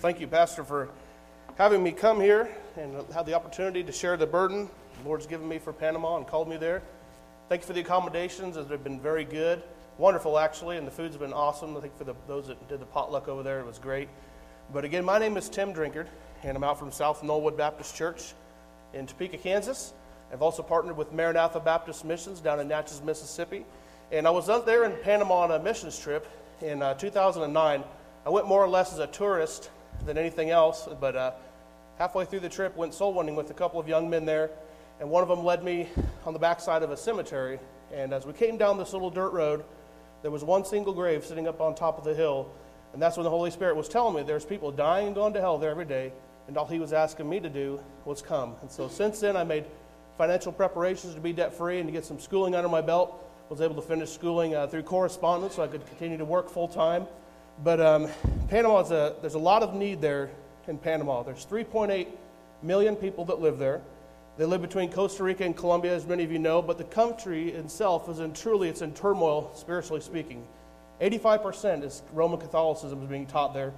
Thank you, Pastor, for having me come here and have the opportunity to share the burden the Lord's given me for Panama and called me there. Thank you for the accommodations, as they've been very good. Wonderful, actually, and the food's been awesome. I think for the, those that did the potluck over there, it was great. But again, my name is Tim Drinkard, and I'm out from South Knollwood Baptist Church in Topeka, Kansas. I've also partnered with Maranatha Baptist Missions down in Natchez, Mississippi. And I was up there in Panama on a missions trip in uh, 2009. I went more or less as a tourist than anything else, but uh, halfway through the trip, went soul winning with a couple of young men there, and one of them led me on the backside of a cemetery. And as we came down this little dirt road, there was one single grave sitting up on top of the hill, and that's when the Holy Spirit was telling me there's people dying and going to hell there every day, and all He was asking me to do was come. And so since then, I made financial preparations to be debt free and to get some schooling under my belt. Was able to finish schooling uh, through correspondence, so I could continue to work full time. But um, Panama is a there's a lot of need there in Panama. There's 3.8 million people that live there. They live between Costa Rica and Colombia, as many of you know, but the country itself is in truly it's in turmoil, spiritually speaking. 85% is Roman Catholicism is being taught there,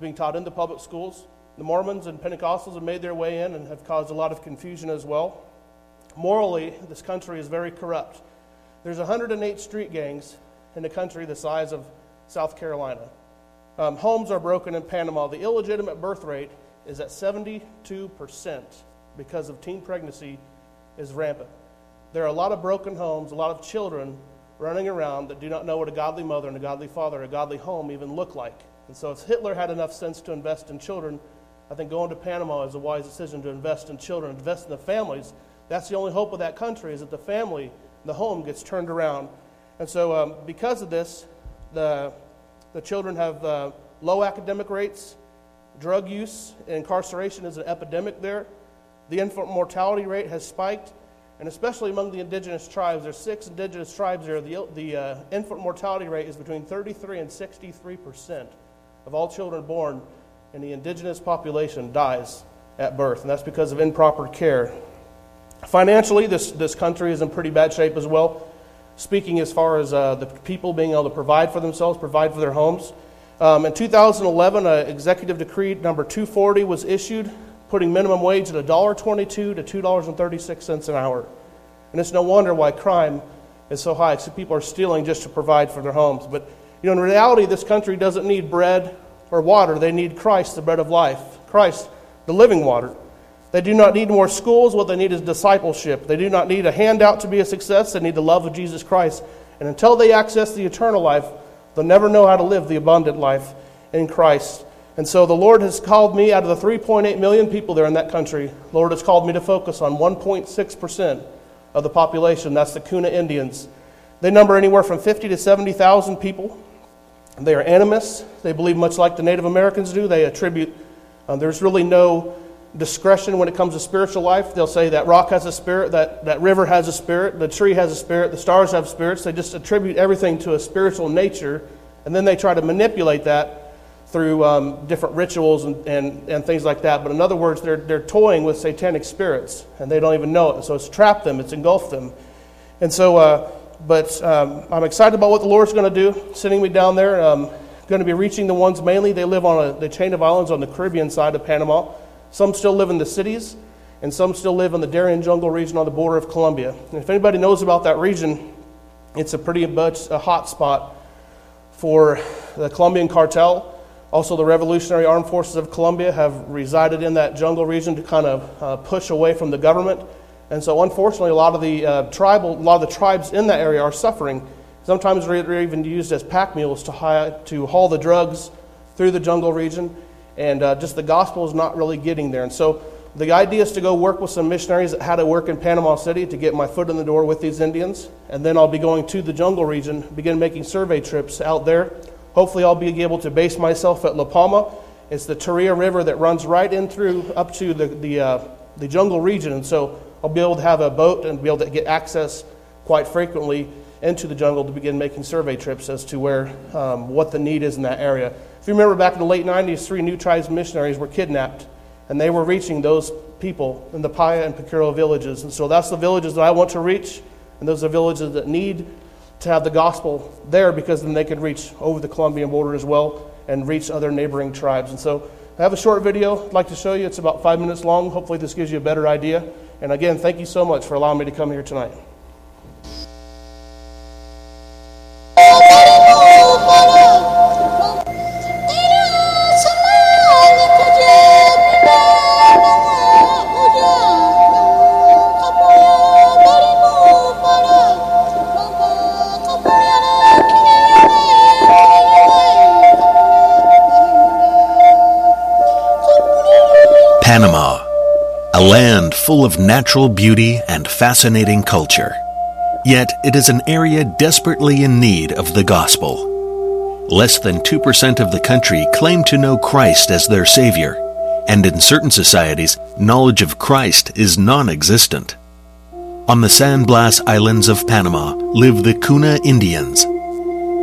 being taught in the public schools. The Mormons and Pentecostals have made their way in and have caused a lot of confusion as well. Morally, this country is very corrupt. There's 108 street gangs in a country the size of South Carolina. Um, homes are broken in Panama. The illegitimate birth rate is at 72% because of teen pregnancy is rampant. There are a lot of broken homes, a lot of children running around that do not know what a godly mother and a godly father a godly home even look like. And so, if Hitler had enough sense to invest in children, I think going to Panama is a wise decision to invest in children, invest in the families. That's the only hope of that country is that the family, the home gets turned around. And so, um, because of this, the, the children have uh, low academic rates, drug use, and incarceration is an epidemic there. The infant mortality rate has spiked, and especially among the indigenous tribes. There's six indigenous tribes there. The, the uh, infant mortality rate is between 33 and 63 percent of all children born in the indigenous population dies at birth, and that's because of improper care. Financially, this, this country is in pretty bad shape as well. Speaking as far as uh, the people being able to provide for themselves, provide for their homes. Um, in 2011, an executive decree number 240 was issued, putting minimum wage at $1.22 to $2.36 an hour. And it's no wonder why crime is so high. So people are stealing just to provide for their homes. But you know, in reality, this country doesn't need bread or water. They need Christ, the bread of life. Christ, the living water. They do not need more schools. What they need is discipleship. They do not need a handout to be a success. They need the love of Jesus Christ. And until they access the eternal life, they'll never know how to live the abundant life in Christ. And so the Lord has called me out of the 3.8 million people there in that country. The Lord has called me to focus on 1.6% of the population. That's the Kuna Indians. They number anywhere from 50 to 70,000 people. They are animists. They believe much like the Native Americans do. They attribute, uh, there's really no discretion when it comes to spiritual life. They'll say that rock has a spirit, that, that river has a spirit, the tree has a spirit, the stars have spirits. They just attribute everything to a spiritual nature, and then they try to manipulate that through um, different rituals and, and, and things like that. But in other words, they're, they're toying with satanic spirits, and they don't even know it. So it's trapped them, it's engulfed them. And so, uh, but um, I'm excited about what the Lord's going to do, sending me down there. Um, going to be reaching the ones mainly, they live on a, the chain of islands on the Caribbean side of Panama. Some still live in the cities, and some still live in the Darien Jungle region on the border of Colombia. And if anybody knows about that region, it's a pretty much a hot spot for the Colombian cartel. Also, the Revolutionary Armed Forces of Colombia have resided in that jungle region to kind of uh, push away from the government. And so, unfortunately, a lot of the uh, tribal, a lot of the tribes in that area are suffering. Sometimes they're even used as pack mules to, to haul the drugs through the jungle region and uh, just the gospel is not really getting there. And so the idea is to go work with some missionaries that had to work in Panama City to get my foot in the door with these Indians, and then I'll be going to the jungle region, begin making survey trips out there. Hopefully, I'll be able to base myself at La Palma. It's the Tuira River that runs right in through up to the the, uh, the jungle region, and so I'll be able to have a boat and be able to get access quite frequently into the jungle to begin making survey trips as to where um, what the need is in that area. If you remember back in the late 90s, three New Tribes missionaries were kidnapped, and they were reaching those people in the Paya and Pucuro villages. And so that's the villages that I want to reach, and those are villages that need to have the gospel there because then they could reach over the Colombian border as well and reach other neighboring tribes. And so I have a short video I'd like to show you. It's about five minutes long. Hopefully, this gives you a better idea. And again, thank you so much for allowing me to come here tonight. Full of natural beauty and fascinating culture. Yet it is an area desperately in need of the gospel. Less than 2% of the country claim to know Christ as their Savior, and in certain societies, knowledge of Christ is non existent. On the San Blas Islands of Panama live the Kuna Indians.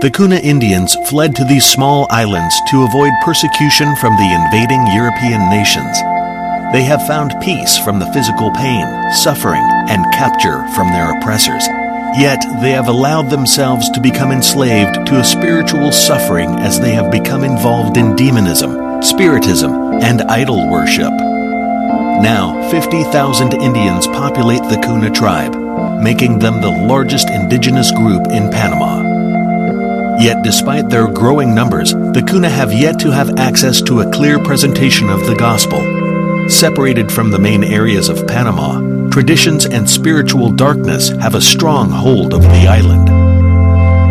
The Kuna Indians fled to these small islands to avoid persecution from the invading European nations they have found peace from the physical pain, suffering, and capture from their oppressors. Yet they have allowed themselves to become enslaved to a spiritual suffering as they have become involved in demonism, spiritism, and idol worship. Now, 50,000 Indians populate the Kuna tribe, making them the largest indigenous group in Panama. Yet, despite their growing numbers, the Kuna have yet to have access to a clear presentation of the gospel Separated from the main areas of Panama, traditions and spiritual darkness have a strong hold over the island.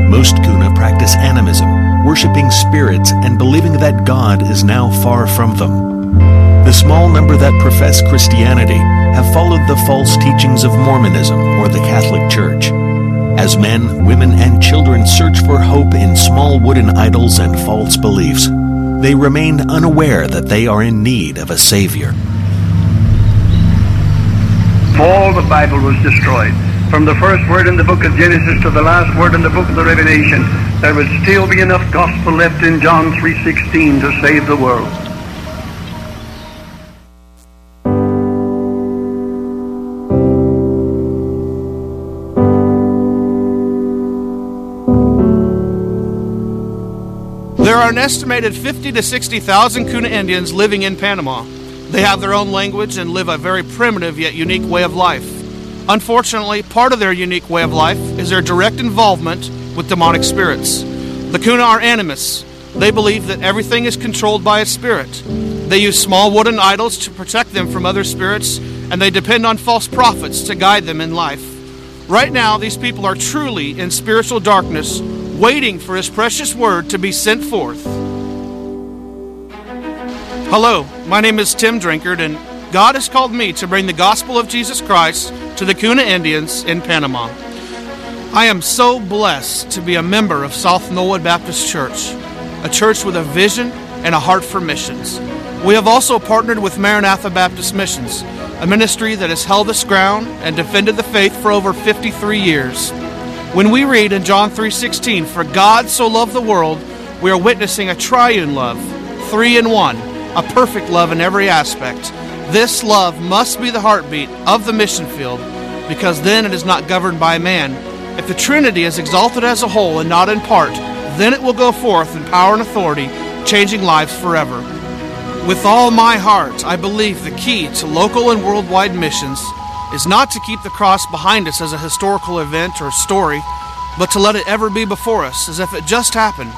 Most Kuna practice animism, worshipping spirits and believing that God is now far from them. The small number that profess Christianity have followed the false teachings of Mormonism or the Catholic Church. As men, women, and children search for hope in small wooden idols and false beliefs, they remain unaware that they are in need of a Savior. All the Bible was destroyed. From the first word in the book of Genesis to the last word in the book of the Revelation, there would still be enough gospel left in John 3.16 to save the world. There are an estimated 50 to 60,000 Kuna Indians living in Panama. They have their own language and live a very primitive yet unique way of life. Unfortunately, part of their unique way of life is their direct involvement with demonic spirits. The Kuna are animists. They believe that everything is controlled by a spirit. They use small wooden idols to protect them from other spirits, and they depend on false prophets to guide them in life. Right now, these people are truly in spiritual darkness waiting for His precious word to be sent forth. Hello, my name is Tim Drinkard, and God has called me to bring the gospel of Jesus Christ to the Kuna Indians in Panama. I am so blessed to be a member of South Norwood Baptist Church, a church with a vision and a heart for missions. We have also partnered with Maranatha Baptist Missions, a ministry that has held its ground and defended the faith for over 53 years. When we read in John 3:16, "For God so loved the world," we are witnessing a triune love, three in one, a perfect love in every aspect. This love must be the heartbeat of the mission field because then it is not governed by man. If the Trinity is exalted as a whole and not in part, then it will go forth in power and authority, changing lives forever. With all my heart, I believe the key to local and worldwide missions is not to keep the cross behind us as a historical event or story, but to let it ever be before us as if it just happened,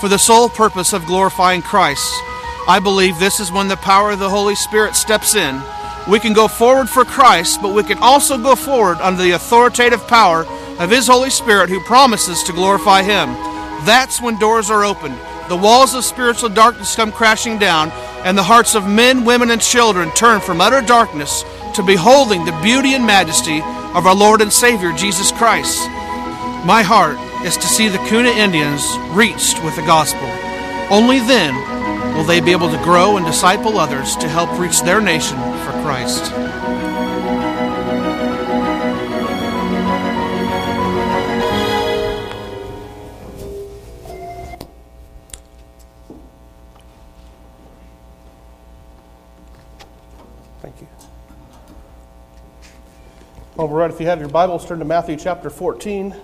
for the sole purpose of glorifying Christ. I believe this is when the power of the Holy Spirit steps in. We can go forward for Christ, but we can also go forward under the authoritative power of His Holy Spirit who promises to glorify Him. That's when doors are opened. The walls of spiritual darkness come crashing down, and the hearts of men, women, and children turn from utter darkness to beholding the beauty and majesty of our Lord and Savior Jesus Christ. My heart is to see the Kuna Indians reached with the gospel. Only then will they be able to grow and disciple others to help reach their nation for Christ. Thank you. All right, if you have your Bibles, turn to Matthew chapter 14.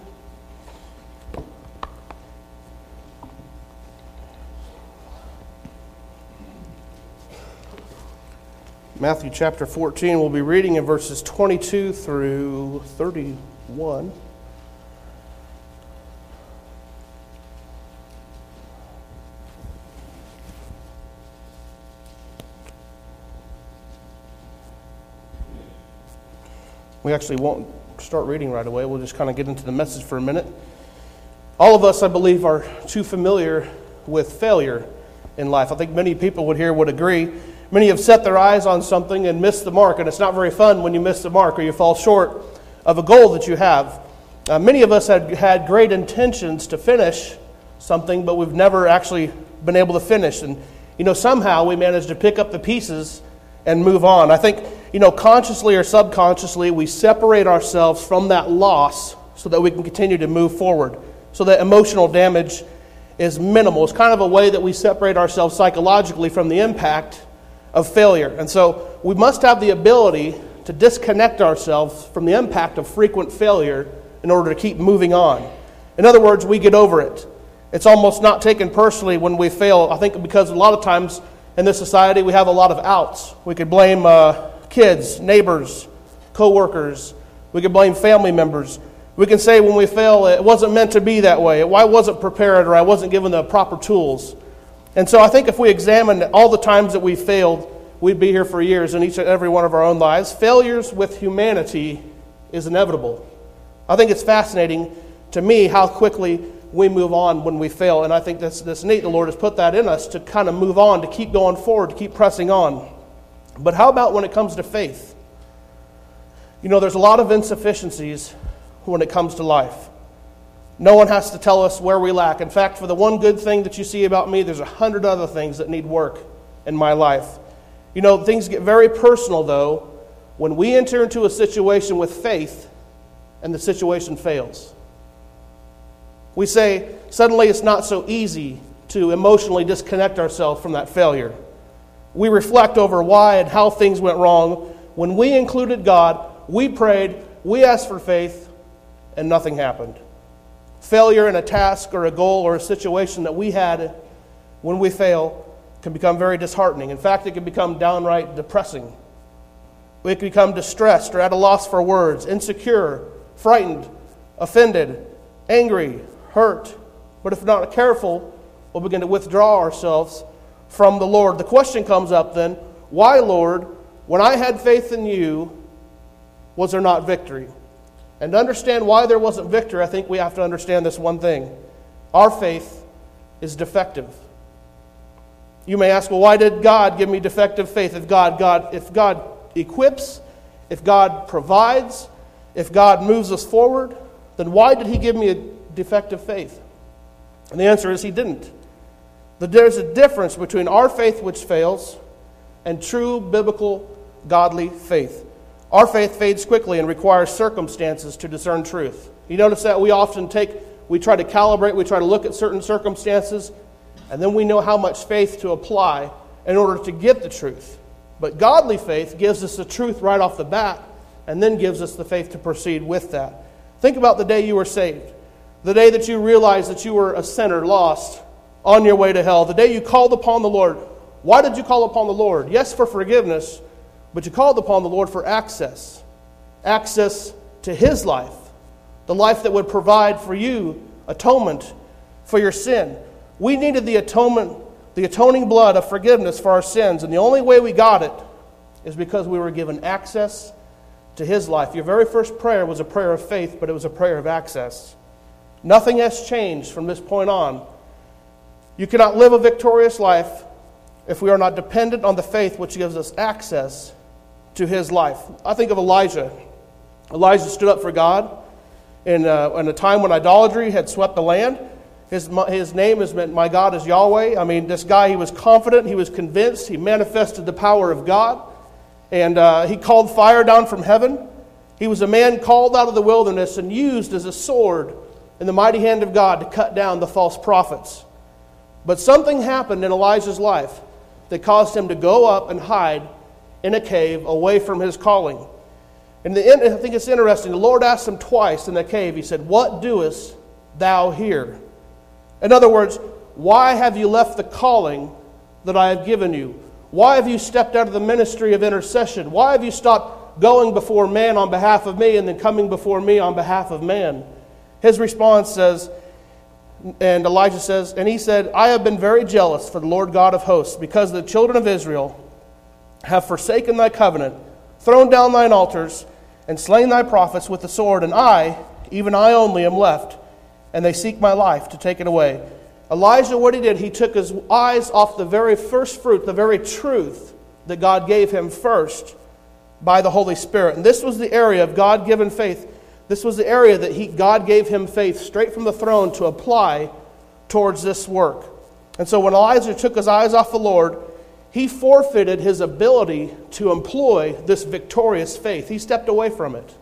Matthew chapter 14. We'll be reading in verses 22 through 31. We actually won't start reading right away. We'll just kind of get into the message for a minute. All of us, I believe, are too familiar with failure in life. I think many people would here would agree. Many have set their eyes on something and missed the mark, and it's not very fun when you miss the mark or you fall short of a goal that you have. Uh, many of us had had great intentions to finish something, but we've never actually been able to finish. And, you know, somehow we managed to pick up the pieces and move on. I think, you know, consciously or subconsciously, we separate ourselves from that loss so that we can continue to move forward, so that emotional damage is minimal. It's kind of a way that we separate ourselves psychologically from the impact of failure. And so we must have the ability to disconnect ourselves from the impact of frequent failure in order to keep moving on. In other words, we get over it. It's almost not taken personally when we fail. I think because a lot of times in this society we have a lot of outs. We could blame uh, kids, neighbors, coworkers. We could blame family members. We can say when we fail, it wasn't meant to be that way. Why wasn't prepared or I wasn't given the proper tools. And so I think if we examine all the times that we failed, we'd be here for years in each and every one of our own lives. Failures with humanity is inevitable. I think it's fascinating to me how quickly we move on when we fail. And I think that's, that's neat. The Lord has put that in us to kind of move on, to keep going forward, to keep pressing on. But how about when it comes to faith? You know, there's a lot of insufficiencies when it comes to life. No one has to tell us where we lack. In fact, for the one good thing that you see about me, there's a hundred other things that need work in my life. You know, things get very personal, though, when we enter into a situation with faith and the situation fails. We say, suddenly it's not so easy to emotionally disconnect ourselves from that failure. We reflect over why and how things went wrong. When we included God, we prayed, we asked for faith, and nothing happened. Failure in a task or a goal or a situation that we had when we fail can become very disheartening. In fact, it can become downright depressing. We can become distressed or at a loss for words, insecure, frightened, offended, angry, hurt. But if not careful, we'll begin to withdraw ourselves from the Lord. The question comes up then why, Lord, when I had faith in you, was there not victory? And to understand why there wasn't victory, I think we have to understand this one thing our faith is defective. You may ask, well, why did God give me defective faith? If God, God, if God equips, if God provides, if God moves us forward, then why did He give me a defective faith? And the answer is He didn't. But There's a difference between our faith, which fails, and true biblical godly faith. Our faith fades quickly and requires circumstances to discern truth. You notice that we often take, we try to calibrate, we try to look at certain circumstances, and then we know how much faith to apply in order to get the truth. But godly faith gives us the truth right off the bat and then gives us the faith to proceed with that. Think about the day you were saved, the day that you realized that you were a sinner, lost, on your way to hell, the day you called upon the Lord. Why did you call upon the Lord? Yes, for forgiveness, but you called upon the Lord for access access to His life, the life that would provide for you atonement for your sin. We needed the atonement, the atoning blood of forgiveness for our sins, and the only way we got it is because we were given access to His life. Your very first prayer was a prayer of faith, but it was a prayer of access. Nothing has changed from this point on. You cannot live a victorious life if we are not dependent on the faith which gives us access to his life. I think of Elijah. Elijah stood up for God in, uh, in a time when idolatry had swept the land. His, his name is meant, My God is Yahweh. I mean, this guy, he was confident, he was convinced, he manifested the power of God, and uh, he called fire down from heaven. He was a man called out of the wilderness and used as a sword in the mighty hand of God to cut down the false prophets. But something happened in Elijah's life that caused him to go up and hide in a cave away from his calling. And the, I think it's interesting. The Lord asked him twice in the cave, He said, What doest thou here? In other words, why have you left the calling that I have given you? Why have you stepped out of the ministry of intercession? Why have you stopped going before man on behalf of me and then coming before me on behalf of man? His response says, and Elijah says, And he said, I have been very jealous for the Lord God of hosts, because the children of Israel have forsaken thy covenant, thrown down thine altars, and slain thy prophets with the sword, and I, even I only, am left, and they seek my life to take it away. Elijah, what he did, he took his eyes off the very first fruit, the very truth that God gave him first by the Holy Spirit. And this was the area of God given faith this was the area that he, God gave him faith straight from the throne to apply towards this work. And so when Elijah took his eyes off the Lord, he forfeited his ability to employ this victorious faith. He stepped away from it.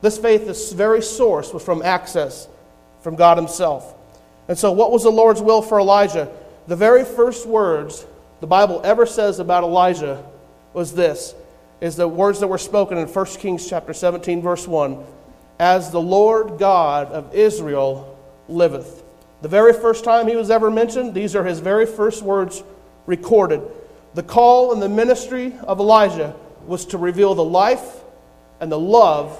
This faith, this very source, was from access from God Himself. And so, what was the Lord's will for Elijah? The very first words the Bible ever says about Elijah was this is the words that were spoken in 1 Kings chapter 17 verse 1 as the Lord God of Israel liveth. The very first time he was ever mentioned, these are his very first words recorded. The call and the ministry of Elijah was to reveal the life and the love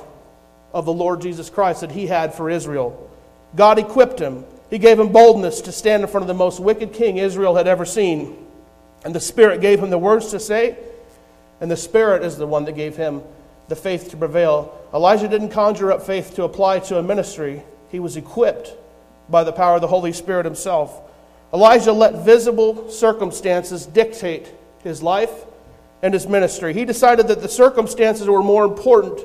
of the Lord Jesus Christ that he had for Israel. God equipped him. He gave him boldness to stand in front of the most wicked king Israel had ever seen. And the Spirit gave him the words to say, and the Spirit is the one that gave him the faith to prevail. Elijah didn't conjure up faith to apply to a ministry, he was equipped by the power of the Holy Spirit himself. Elijah let visible circumstances dictate his life and his ministry. He decided that the circumstances were more important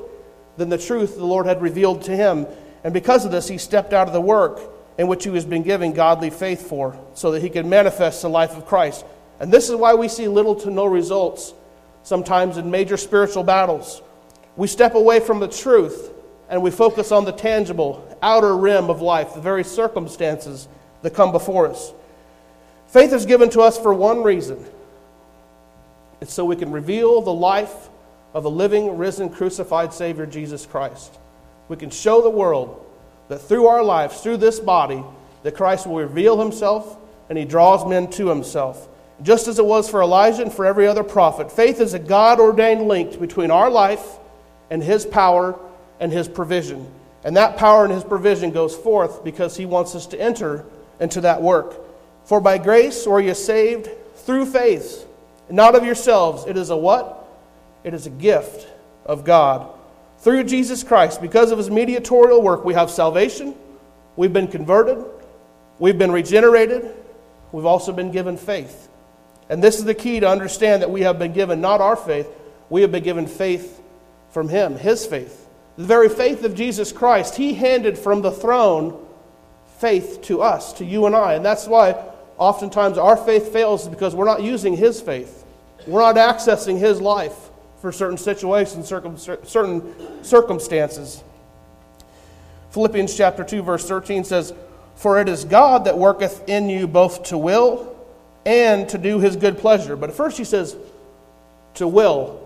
than the truth the Lord had revealed to him. And because of this, he stepped out of the work in which he was being given godly faith for so that he could manifest the life of Christ. And this is why we see little to no results sometimes in major spiritual battles. We step away from the truth and we focus on the tangible, outer rim of life, the very circumstances that come before us. Faith is given to us for one reason it's so we can reveal the life of the living, risen, crucified Savior, Jesus Christ. We can show the world that through our lives, through this body, that Christ will reveal himself and he draws men to himself. Just as it was for Elijah and for every other prophet, faith is a God ordained link between our life and His power and His provision. And that power and His provision goes forth because He wants us to enter into that work. For by grace are you saved through faith, not of yourselves. It is a what? It is a gift of God. Through Jesus Christ, because of His mediatorial work, we have salvation, we've been converted, we've been regenerated, we've also been given faith. And this is the key to understand that we have been given not our faith, we have been given faith from him, his faith. The very faith of Jesus Christ, he handed from the throne faith to us, to you and I. And that's why oftentimes our faith fails because we're not using his faith. We're not accessing his life for certain situations, circum, certain circumstances. Philippians chapter 2 verse 13 says, "For it is God that worketh in you both to will and to do his good pleasure." But at first he says to will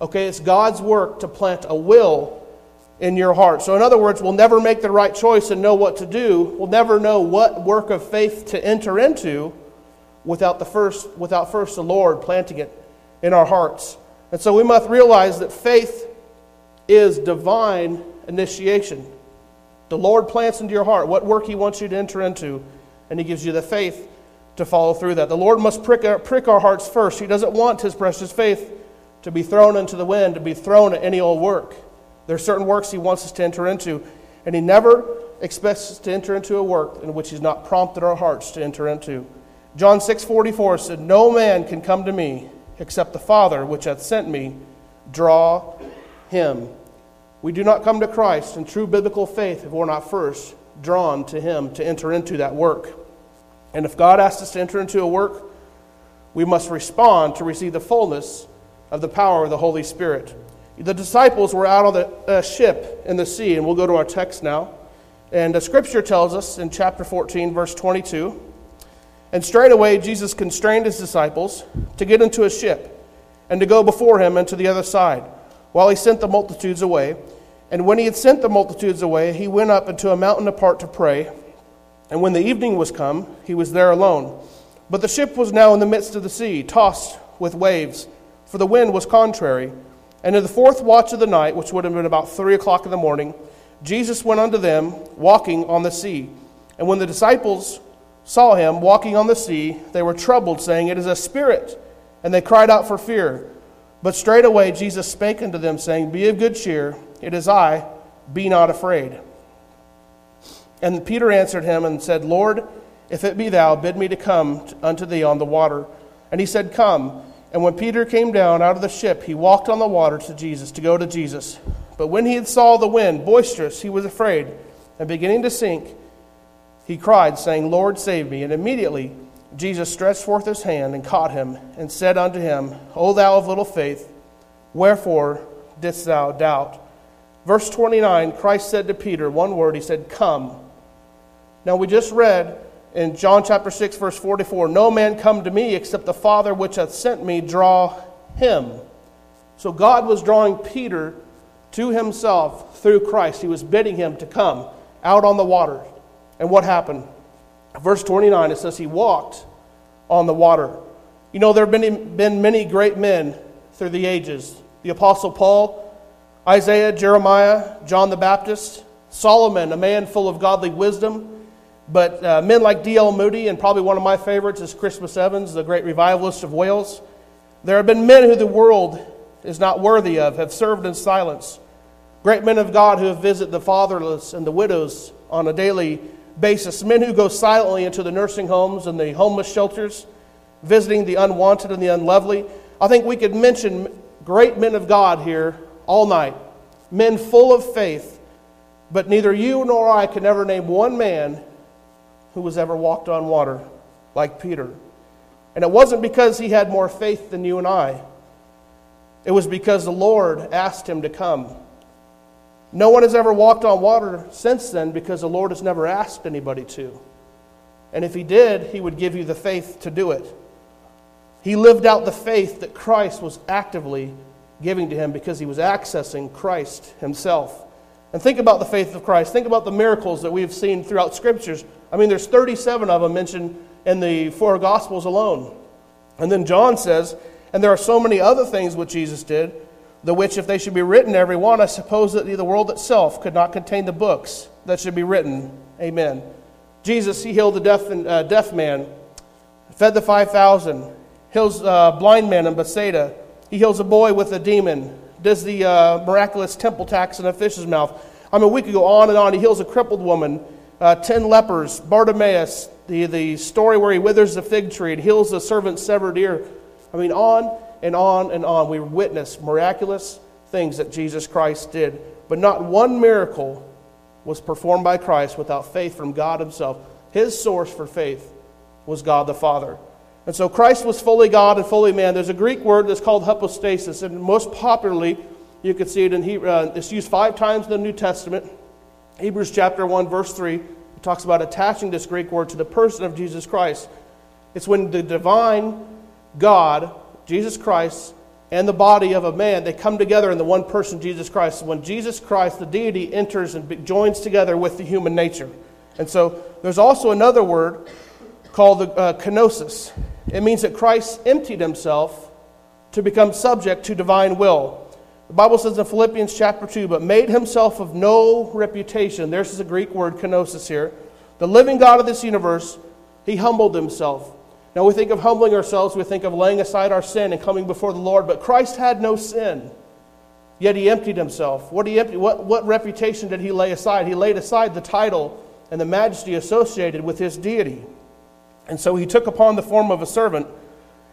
Okay, it's God's work to plant a will in your heart. So, in other words, we'll never make the right choice and know what to do. We'll never know what work of faith to enter into without, the first, without first the Lord planting it in our hearts. And so we must realize that faith is divine initiation. The Lord plants into your heart what work He wants you to enter into, and He gives you the faith to follow through that. The Lord must prick our, prick our hearts first. He doesn't want His precious faith to be thrown into the wind, to be thrown at any old work. There are certain works He wants us to enter into, and He never expects us to enter into a work in which He's not prompted our hearts to enter into. John 6:44 said, "No man can come to me except the Father which hath sent me draw him." We do not come to Christ in true biblical faith if we're not first drawn to Him to enter into that work. And if God asks us to enter into a work, we must respond to receive the fullness of the power of the Holy Spirit. The disciples were out on the uh, ship in the sea, and we'll go to our text now. And the scripture tells us in chapter 14, verse 22 And straightway Jesus constrained his disciples to get into a ship and to go before him into the other side, while he sent the multitudes away. And when he had sent the multitudes away, he went up into a mountain apart to pray. And when the evening was come, he was there alone. But the ship was now in the midst of the sea, tossed with waves, for the wind was contrary. And in the fourth watch of the night, which would have been about three o'clock in the morning, Jesus went unto them, walking on the sea. And when the disciples saw him walking on the sea, they were troubled, saying, It is a spirit. And they cried out for fear. But straightway Jesus spake unto them, saying, Be of good cheer, it is I, be not afraid. And Peter answered him and said, Lord, if it be thou, bid me to come unto thee on the water. And he said, Come. And when Peter came down out of the ship, he walked on the water to Jesus, to go to Jesus. But when he saw the wind boisterous, he was afraid, and beginning to sink, he cried, saying, Lord, save me. And immediately Jesus stretched forth his hand and caught him, and said unto him, O thou of little faith, wherefore didst thou doubt? Verse 29, Christ said to Peter, one word, he said, Come. Now we just read in John chapter 6, verse 44 No man come to me except the Father which hath sent me draw him. So God was drawing Peter to himself through Christ. He was bidding him to come out on the water. And what happened? Verse 29, it says, He walked on the water. You know, there have been, been many great men through the ages the Apostle Paul, Isaiah, Jeremiah, John the Baptist, Solomon, a man full of godly wisdom. But uh, men like D.L. Moody, and probably one of my favorites is Christmas Evans, the great revivalist of Wales. There have been men who the world is not worthy of, have served in silence. Great men of God who have visited the fatherless and the widows on a daily basis. Men who go silently into the nursing homes and the homeless shelters, visiting the unwanted and the unlovely. I think we could mention great men of God here all night. Men full of faith, but neither you nor I can ever name one man who was ever walked on water like Peter. And it wasn't because he had more faith than you and I, it was because the Lord asked him to come. No one has ever walked on water since then because the Lord has never asked anybody to. And if he did, he would give you the faith to do it. He lived out the faith that Christ was actively giving to him because he was accessing Christ himself. And think about the faith of Christ. Think about the miracles that we've seen throughout scriptures. I mean, there's 37 of them mentioned in the four Gospels alone. And then John says, and there are so many other things which Jesus did, the which, if they should be written, every one, I suppose that the world itself could not contain the books that should be written. Amen. Jesus, he healed the deaf, and, uh, deaf man, fed the 5,000, heals uh, blind man in Bethsaida. He heals a boy with a demon does the uh, miraculous temple tax in a fish's mouth. I mean, we could go on and on. He heals a crippled woman, uh, ten lepers, Bartimaeus, the, the story where he withers the fig tree and heals the servant's severed ear. I mean, on and on and on. We witness miraculous things that Jesus Christ did. But not one miracle was performed by Christ without faith from God Himself. His source for faith was God the Father. And so Christ was fully God and fully man. There's a Greek word that's called hypostasis, and most popularly, you can see it in Hebrew. Uh, it's used five times in the New Testament. Hebrews chapter 1, verse 3, it talks about attaching this Greek word to the person of Jesus Christ. It's when the divine God, Jesus Christ, and the body of a man, they come together in the one person, Jesus Christ. When Jesus Christ, the deity, enters and joins together with the human nature. And so there's also another word called the uh, kenosis. It means that Christ emptied himself to become subject to divine will. The Bible says in Philippians chapter 2, but made himself of no reputation. There's the Greek word kenosis here. The living God of this universe, he humbled himself. Now we think of humbling ourselves, we think of laying aside our sin and coming before the Lord, but Christ had no sin. Yet he emptied himself. What, he emptied, what, what reputation did he lay aside? He laid aside the title and the majesty associated with his deity. And so he took upon the form of a servant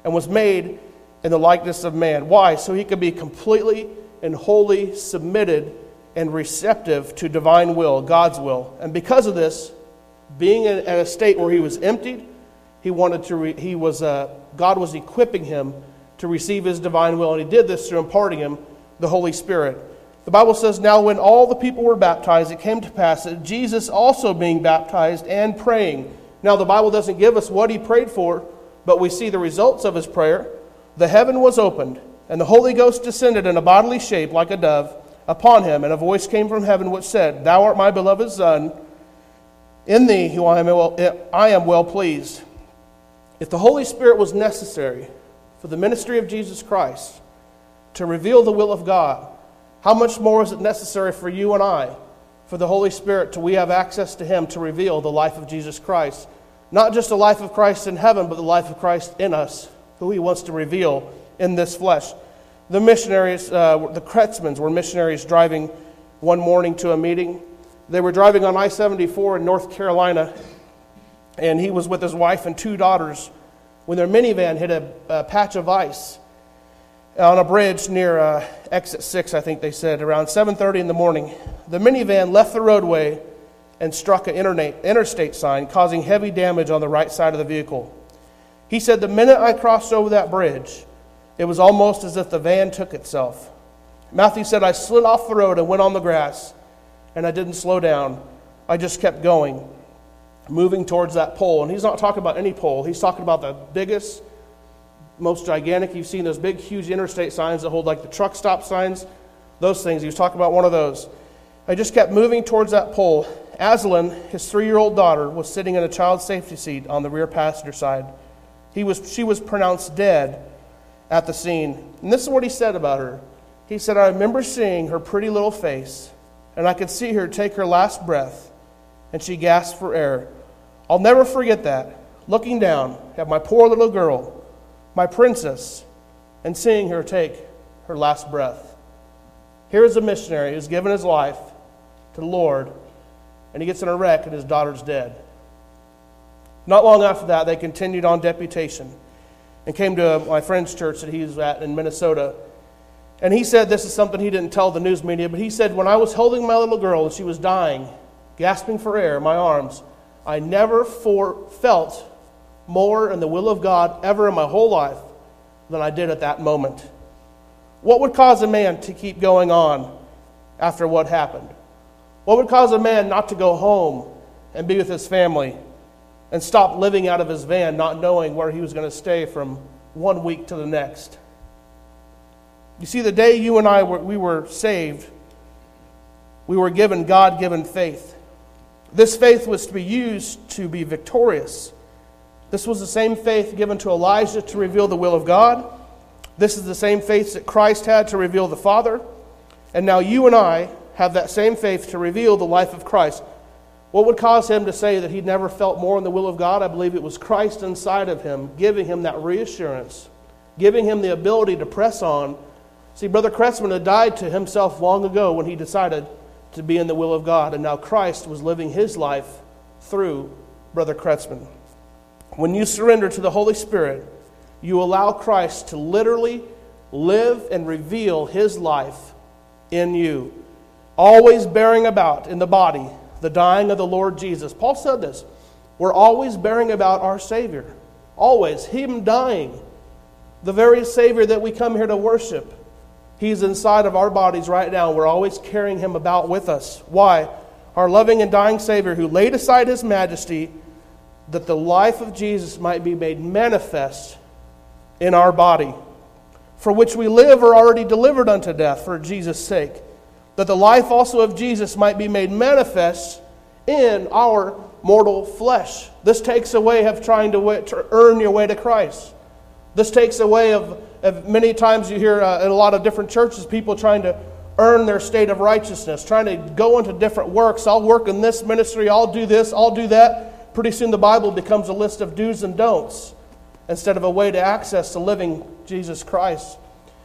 and was made in the likeness of man. Why? So he could be completely and wholly submitted and receptive to divine will, God's will. And because of this, being in, a state where he was emptied, he wanted to. Re, he was. Uh, God was equipping him to receive his divine will, and he did this through imparting him the Holy Spirit. The Bible says, Now when all the people were baptized, it came to pass that Jesus also being baptized and praying now, the Bible doesn't give us what he prayed for, but we see the results of his prayer. The heaven was opened, and the Holy Ghost descended in a bodily shape like a dove upon him, and a voice came from heaven which said, Thou art my beloved Son, in thee who I am well, I am well pleased. If the Holy Spirit was necessary for the ministry of Jesus Christ to reveal the will of God, how much more is it necessary for you and I, for the Holy Spirit, to we have access to Him to reveal the life of Jesus Christ? Not just the life of Christ in heaven, but the life of Christ in us, who He wants to reveal in this flesh. The missionaries, uh, the Kretzmans, were missionaries driving one morning to a meeting. They were driving on I 74 in North Carolina, and he was with his wife and two daughters when their minivan hit a, a patch of ice on a bridge near uh, exit 6 i think they said around 7.30 in the morning the minivan left the roadway and struck an interstate sign causing heavy damage on the right side of the vehicle he said the minute i crossed over that bridge it was almost as if the van took itself matthew said i slid off the road and went on the grass and i didn't slow down i just kept going moving towards that pole. And he's not talking about any pole, he's talking about the biggest, most gigantic. You've seen those big, huge interstate signs that hold like the truck stop signs, those things. He was talking about one of those. I just kept moving towards that pole. Aslan, his three year old daughter, was sitting in a child safety seat on the rear passenger side. He was, she was pronounced dead at the scene. And this is what he said about her. He said, I remember seeing her pretty little face, and I could see her take her last breath, and she gasped for air. I'll never forget that, looking down at my poor little girl, my princess, and seeing her take her last breath. Here is a missionary who's given his life to the Lord, and he gets in a wreck and his daughter's dead. Not long after that, they continued on deputation and came to my friend's church that he was at in Minnesota. And he said this is something he didn't tell the news media, but he said, When I was holding my little girl and she was dying, gasping for air in my arms, I never for, felt more in the will of God ever in my whole life than I did at that moment. What would cause a man to keep going on after what happened? What would cause a man not to go home and be with his family and stop living out of his van, not knowing where he was going to stay from one week to the next? You see, the day you and I were, we were saved, we were given God given faith. This faith was to be used to be victorious. This was the same faith given to Elijah to reveal the will of God. This is the same faith that Christ had to reveal the Father. And now you and I have that same faith to reveal the life of Christ. What would cause him to say that he'd never felt more in the will of God? I believe it was Christ inside of him, giving him that reassurance, giving him the ability to press on. See, Brother Kretzmann had died to himself long ago when he decided to be in the will of God. And now Christ was living his life through Brother Kretzmann. When you surrender to the Holy Spirit, you allow Christ to literally live and reveal his life in you, always bearing about in the body the dying of the Lord Jesus. Paul said this we're always bearing about our Savior, always, Him dying, the very Savior that we come here to worship. He's inside of our bodies right now. We're always carrying him about with us. Why? Our loving and dying Savior who laid aside his majesty that the life of Jesus might be made manifest in our body, for which we live are already delivered unto death for Jesus' sake, that the life also of Jesus might be made manifest in our mortal flesh. This takes away of trying to earn your way to Christ. This takes away of many times you hear uh, in a lot of different churches people trying to earn their state of righteousness, trying to go into different works. I'll work in this ministry, I'll do this, I'll do that. Pretty soon the Bible becomes a list of do's and don'ts instead of a way to access the living Jesus Christ.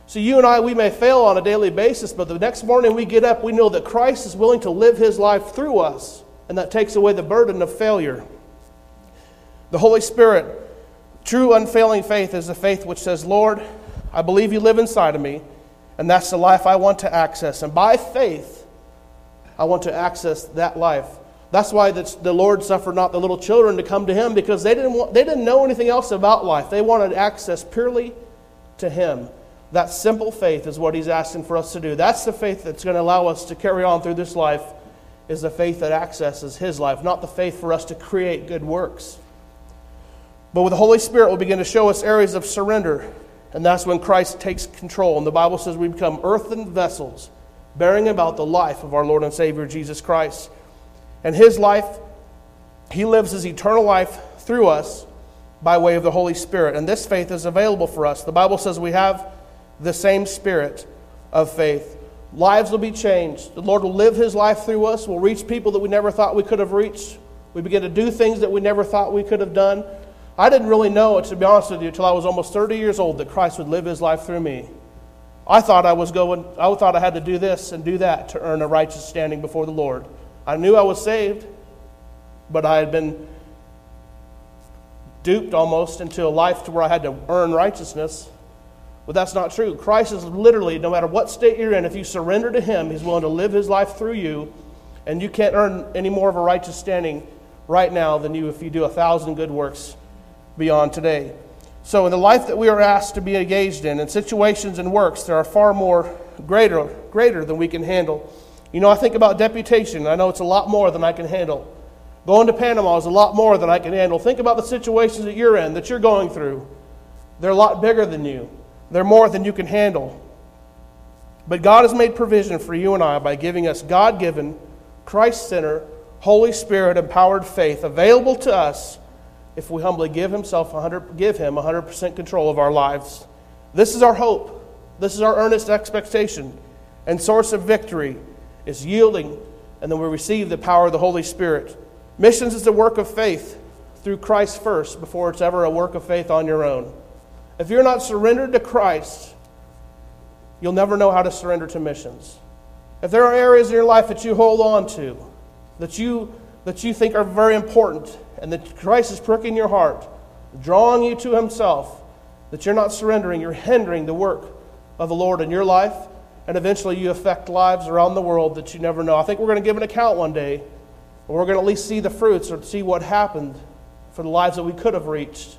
So you and I, we may fail on a daily basis, but the next morning we get up, we know that Christ is willing to live his life through us, and that takes away the burden of failure. The Holy Spirit, true unfailing faith, is a faith which says, Lord, I believe you live inside of me, and that's the life I want to access. And by faith, I want to access that life. That's why the Lord suffered not the little children to come to Him because they didn't, want, they didn't know anything else about life. They wanted access purely to Him. That simple faith is what He's asking for us to do. That's the faith that's going to allow us to carry on through this life, is the faith that accesses His life, not the faith for us to create good works. But with the Holy Spirit, will begin to show us areas of surrender and that's when Christ takes control. And the Bible says we become earthen vessels, bearing about the life of our Lord and Savior Jesus Christ. And his life, he lives his eternal life through us. by way of the Holy Spirit. And this faith is available for us. The Bible says we have the same spirit of faith. Lives will be changed. The Lord will live His life through us. We'll reach people that we never thought we could have reached. We begin to do things that we never thought we could have done. I didn't really know, to be honest with you, until I was almost 30 years old that Christ would live His life through me. I thought I was going, I thought I had to do this and do that to earn a righteous standing before the Lord. I knew I was saved, but I had been duped almost into a life to where I had to earn righteousness. But that's not true. Christ is literally, no matter what state you're in, if you surrender to Him, He's willing to live His life through you, and you can't earn any more of a righteous standing right now than you if you do a thousand good works beyond today. So, in the life that we are asked to be engaged in, in situations and works, there are far more greater, greater than we can handle. You know, I think about deputation. I know it's a lot more than I can handle. Going to Panama is a lot more than I can handle. Think about the situations that you're in, that you're going through. They're a lot bigger than you, they're more than you can handle. But God has made provision for you and I by giving us God given, Christ centered, Holy Spirit empowered faith available to us if we humbly give, himself 100, give Him 100% control of our lives. This is our hope. This is our earnest expectation and source of victory is yielding, and then we receive the power of the Holy Spirit. Missions is a work of faith through Christ first before it's ever a work of faith on your own. If you're not surrendered to Christ, you'll never know how to surrender to missions. If there are areas in your life that you hold on to, that you, that you think are very important, and that Christ is pricking your heart, drawing you to Himself, that you're not surrendering, you're hindering the work of the Lord in your life, and eventually you affect lives around the world that you never know. I think we're going to give an account one day and we're going to at least see the fruits or see what happened for the lives that we could have reached.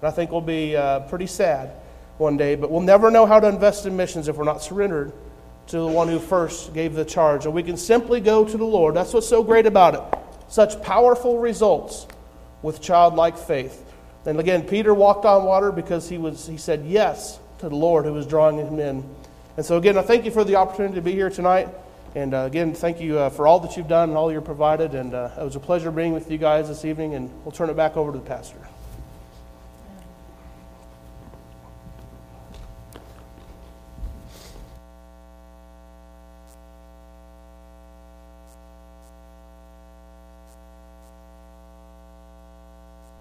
And I think we'll be uh, pretty sad one day, but we'll never know how to invest in missions if we're not surrendered to the one who first gave the charge. And we can simply go to the Lord. That's what's so great about it. Such powerful results with childlike faith. And again, Peter walked on water because he, was, he said yes to the Lord who was drawing him in. And so, again, I thank you for the opportunity to be here tonight. And uh, again, thank you uh, for all that you've done and all you've provided. And uh, it was a pleasure being with you guys this evening. And we'll turn it back over to the pastor.